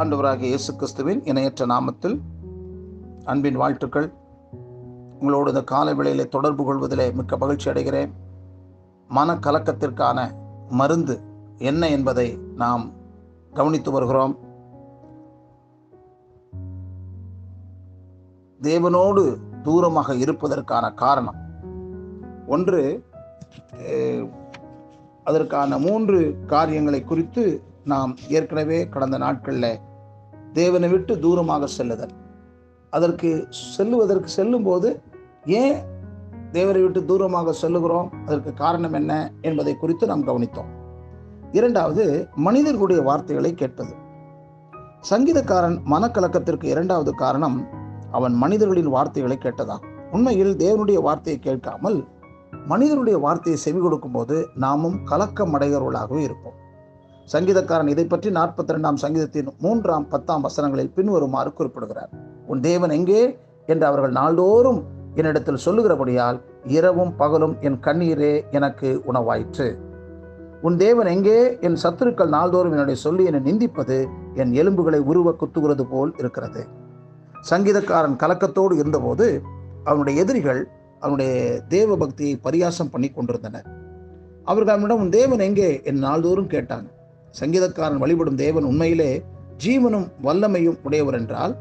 ஆண்டவராக இயேசு கிறிஸ்துவின் இணையற்ற நாமத்தில் அன்பின் வாழ்த்துக்கள். உங்களோடு இந்த கால வேளையில் தொடர்பு கொள்வதிலே மிக்க மகிழ்ச்சி அடைகிறேன். மனக்கலக்கத்திற்கான மருந்து என்ன என்பதை நாம் கவனித்து வருகிறோம். தேவனோடு தூரமாக இருப்பதற்கான காரணம். ஒன்று அதற்கான மூன்று காரியங்களை குறித்து நாம் ஏற்கனவே கடந்த நாட்களில் தேவனை விட்டு தூரமாக செல்லுதல். அதற்கு செல்லுவதற்கு செல்லும்போது ஏன் தேவனை விட்டு தூரமாக செல்லுகிறோம்? அதற்கு காரணம் என்ன என்பதை குறித்து நாம் கவனித்தோம். இரண்டாவது மனிதர்களுடைய வார்த்தைகளை கேட்பது. சங்கீதக்காரன் மனக்கலக்கத்திற்கு இரண்டாவது காரணம் அவன் மனிதர்களின் வார்த்தைகளை கேட்டதாகும் உண்மையில் தேவனுடைய வார்த்தையை கேட்காமல் மனிதனுடைய வார்த்தையை செவி கொடுக்கும்போது நாமும் கலக்கம் அடைகிறவர்களாகவே இருப்போம். சங்கீதக்காரன் இதை பற்றி நாற்பத்தி ரெண்டாம் சங்கீதத்தின் மூன்றாம் பத்தாம் வசனங்களில் பின்வருமாறு குறிப்பிடுகிறார். உன் தேவன் எங்கே? என்று அவர்கள் நாள்தோறும் என்னிடத்தில் சொல்லுகிறபடியால் இரவும் பகலும் என் கண்ணீரே எனக்கு உணவாயிற்று. உன் தேவன் எங்கே? என் சத்துருக்கள் நாள்தோறும் என்னுடைய சொல்லி என்னை நிந்திப்பது என் எலும்புகளை உருவ குத்துகிறது போல் இருக்கிறது. சங்கீதக்காரன் கலக்கத்தோடு இருந்தபோது அவனுடைய எதிரிகள் அவனுடைய தேவ பக்தியை பரியாசம் பண்ணி கொண்டிருந்தனர். அவர்கள் அவனிடம் உன் தேவன் எங்கே? என் நாள்தோறும் கேட்டாங்க. சங்கீதக்காரன் வழிபடும் தேவன் உண்மையிலே ஜீவனும் வல்லமையும் உடையவர் என்றால்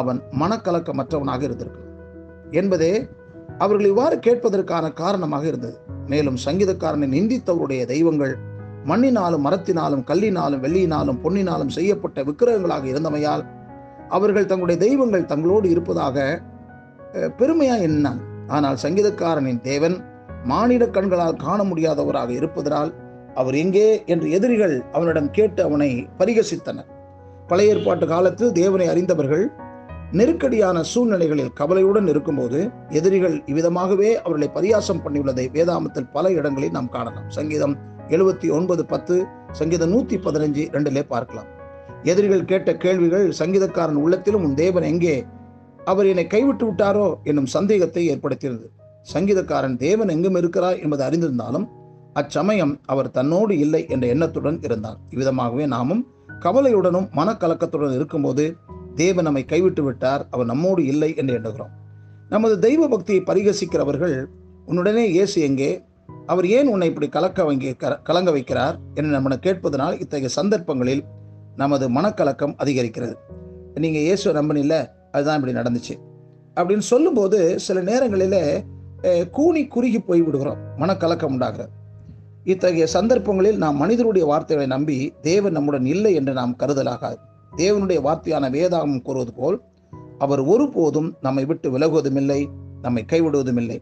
அவன் மனக்கலக்கமற்றவனாக இருந்திருக்கும். என்பதே அவர்கள் இவ்வாறு கேட்பதற்கான காரணமாக இருந்தது. மேலும் சங்கீதக்காரனை நிந்தித்தவருடைய தெய்வங்கள் மண்ணினாலும் மரத்தினாலும் கல்லினாலும் வெள்ளியினாலும் பொன்னினாலும் செய்யப்பட்ட விக்கிரகங்களாக இருந்தமையால் அவர்கள் தங்களுடைய தெய்வங்கள் தங்களோடு இருப்பதாக பெருமையாக பெருமையா எண்ணான். ஆனால் சங்கீதக்காரனின் தேவன் மானிட கண்களால் காண முடியாதவராக இருப்பதனால் அவர் எங்கே என்று எதிரிகள் அவனிடம் கேட்டு அவனை பரிகசித்தனர். பழைய ஏற்பாட்டு காலத்தில் தேவனை அறிந்தவர்கள் நெருக்கடியான சூழ்நிலைகளில் கவலையுடன் இருக்கும்போது எதிரிகள் இவ்விதமாகவே அவர்களை பரியாசம் பண்ணியுள்ளதை வேதாமத்தில் பல இடங்களில் நாம் காணலாம். சங்கீதம் எழுபத்தி ஒன்பது பத்து சங்கீதம் நூத்தி பதினஞ்சு ரெண்டிலே பார்க்கலாம். எதிரிகள் கேட்ட கேள்விகள் சங்கீதக்காரன் உள்ளத்திலும் உன் தேவன் எங்கே? அவர் என்னை கைவிட்டு விட்டாரோ என்னும் சந்தேகத்தை ஏற்படுத்தியது. சங்கீதக்காரன் தேவன் எங்கும் இருக்கிறார் என்பதை அறிந்திருந்தாலும் அச்சமயம் அவர் தன்னோடு இல்லை என்ற எண்ணத்துடன் இருந்தார். இவ்விதமாகவே நாமும் கவலையுடனும் மனக்கலக்கத்துடன் இருக்கும்போது தேவன் நம்மை கைவிட்டு விட்டார் அவர் நம்மோடு இல்லை என்று எண்ணுகிறோம். நமது தெய்வ பக்தியை பரிகசிக்கிறவர்கள் உன்னுடனே இயேசு எங்கே? அவர் ஏன் உன்னை இப்படி கலக்க வங்கி கலங்க வைக்கிறார்? என்று நம்மளை கேட்பதனால் இத்தகைய சந்தர்ப்பங்களில் நமது மனக்கலக்கம் அதிகரிக்கிறது. நீங்கள் இயேசு நம்பனில்ல அதுதான் இப்படி நடந்துச்சு. அப்படின்னு சொல்லும்போது சில நேரங்களில் கூணி கூனி குறுகி போய் விடுகிறோம் மனக்கலக்கம் உண்டாகிறது. இத்தகைய சந்தர்ப்பங்களில் நாம் மனிதருடைய வார்த்தைகளை நம்பி தேவன் நம்முடன் இல்லை என்று நாம் கருதலாகாது. தேவனுடைய வார்த்தையான வேதாகம் கூறுவது போல் அவர் ஒருபோதும் நம்மை விட்டு விலகுவதும் இல்லை நம்மை கைவிடுவதுமில்லை.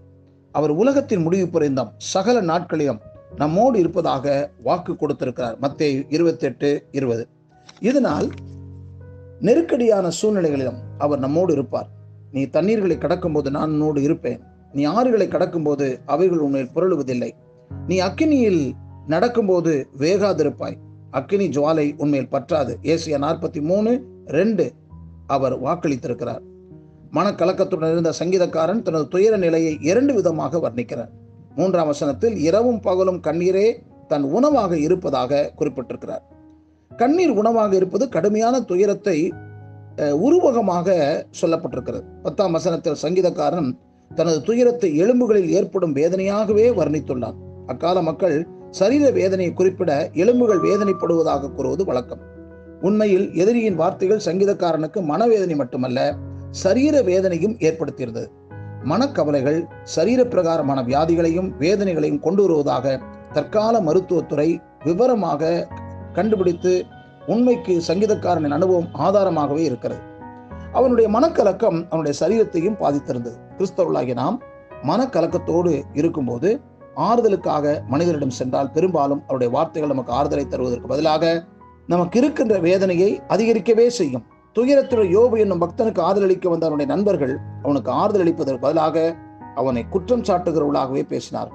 அவர் உலகத்தின் முடிவு புரிந்தம் சகல நாட்களிலும் நம்மோடு இருப்பதாக வாக்கு கொடுத்திருக்கிறார். மத்திய இருபத்தி எட்டு இருபது. இதனால் நெருக்கடியான சூழ்நிலைகளிலும் அவர் நம்மோடு இருப்பார். நீ தண்ணீர்களை கடக்கும்போது நான் உன்னோடு இருப்பேன். நீ ஆறுகளை கடக்கும்போது அவைகள் உன்னில் புரளுவதில்லை. நீ அக்கினியில் நடக்கும்போது வேகாதிருப்பாய். அக்கினி ஜுவாலை உண்மையில் பற்றாது. ஏசியா நாற்பத்தி மூணு ரெண்டு அவர் வாக்களித்திருக்கிறார். மனக்கலக்கத்துடன் இருந்த சங்கீதக்காரன் தனது துயர நிலையை இரண்டு விதமாக வர்ணிக்கிறார். மூன்றாம் வசனத்தில் இரவும் பகலும் கண்ணீரே தன் உணவாக இருப்பதாக குறிப்பிட்டிருக்கிறார். கண்ணீர் உணவாக இருப்பது கடுமையான துயரத்தை உருவகமாக சொல்லப்பட்டிருக்கிறது. பத்தாம் வசனத்தில் சங்கீதக்காரன் தனது துயரத்தை எலும்புகளில் ஏற்படும் வேதனையாகவே வர்ணித்துள்ளான். அக்கால மக்கள் சரீர வேதனையை குறிப்பிட எலும்புகள் வேதனைப்படுவதாக கூறுவது வழக்கம். உண்மையில் எதிரியின் வார்த்தைகள் சங்கீதக்காரனுக்கு மனவேதனை மட்டுமல்ல சரீர வேதனையும் ஏற்படுத்தியிருந்தது மனக்கவலைகள் சரீர பிரகாரமான வியாதிகளையும் வேதனைகளையும் கொண்டு வருவதாக தற்கால மருத்துவத்துறை விவரமாக கண்டுபிடித்து உண்மைக்கு சங்கீதக்காரனின் அனுபவம் ஆதாரமாகவே இருக்கிறது. அவனுடைய மனக்கலக்கம் அவனுடைய சரீரத்தையும் பாதித்திருந்தது. கிறிஸ்தவர்களாகிய நாம் மனக்கலக்கத்தோடு இருக்கும்போது ஆறுதலுக்காக மனிதரிடம் சென்றால் பெரும்பாலும் அவருடைய வார்த்தைகள் நமக்கு ஆறுதலை தருவதற்கு பதிலாக நமக்கு இருக்கின்ற வேதனையை அதிகரிக்கவே செய்யும். துயரத்துடைய யோபு என்னும் பக்தனுக்கு ஆறுதலளிக்க வந்த அவனுடைய நண்பர்கள் அவனுக்கு ஆறுதல் அளிப்பதற்கு பதிலாக அவனை குற்றம் சாட்டுகிறவர்களாகவே பேசினார்.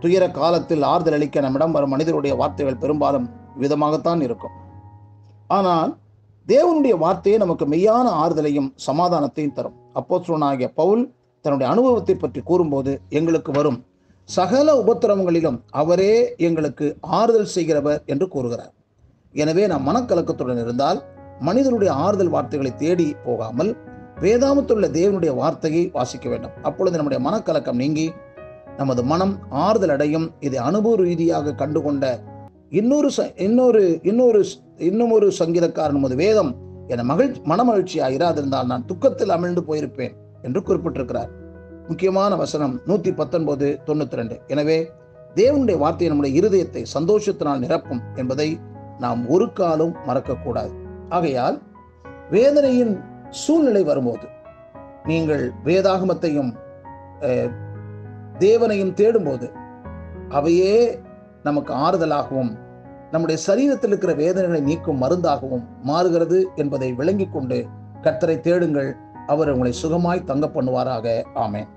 துயர காலத்தில் ஆறுதல் அளிக்க நம்மிடம் வரும் மனிதருடைய வார்த்தைகள் பெரும்பாலும் விதமாகத்தான் இருக்கும். ஆனால் தேவனுடைய வார்த்தையே நமக்கு மெய்யான ஆறுதலையும் சமாதானத்தையும் தரும். அப்போ சொன்னாகிய பவுல் தன்னுடைய அனுபவத்தை பற்றி கூறும்போது எங்களுக்கு வரும். சகல உபத்திரவங்களிலும் அவரே எங்களுக்கு ஆறுதல் செய்கிறவர் என்று கூறுகிறார். எனவே நாம் மனக்கலக்கத்துடன் இருந்தால் மனிதனுடைய ஆறுதல் வார்த்தைகளை தேடி போகாமல் வேதாமத்துள்ள தேவனுடைய வார்த்தையை வாசிக்க வேண்டும். அப்பொழுது நம்முடைய மனக்கலக்கம் நீங்கி நமது மனம் ஆறுதல் அடையும். இதை அனுபவ ரீதியாக கண்டுகொண்ட இன்னொரு ச- இன்னொரு இன்னொரு இன்னும் ஒரு சங்கீதக்காரன் நமது வேதம் என மகிழ் மனமகிழ்ச்சியாக இராதிருந்தால் நான் துக்கத்தில் அமிழ்ந்து போயிருப்பேன் என்று குறிப்பிட்டிருக்கிறார். முக்கியமான வசனம் நூத்தி பத்தொன்பது தொண்ணூத்தி ரெண்டு எனவே தேவனுடைய வார்த்தை நம்முடைய இருதயத்தை சந்தோஷத்தினால் நிரப்பும் என்பதை நாம் ஒரு காலம் மறக்கக்கூடாது. ஆகையால் வேதனையின் சூழ்நிலை வரும்போது நீங்கள் வேதாகமத்தையும் தேவனையும் தேடும்போது அவையே நமக்கு ஆறுதலாகவும் நம்முடைய சரீரத்தில் இருக்கிற வேதனைகளை நீக்கும் மருந்தாகவும் மாறுகிறது என்பதை விளங்கிக் கொண்டு கர்த்தரை தேடுங்கள். அவர் உங்களை சுகமாய் தங்க பண்ணுவாராக. ஆமேன்.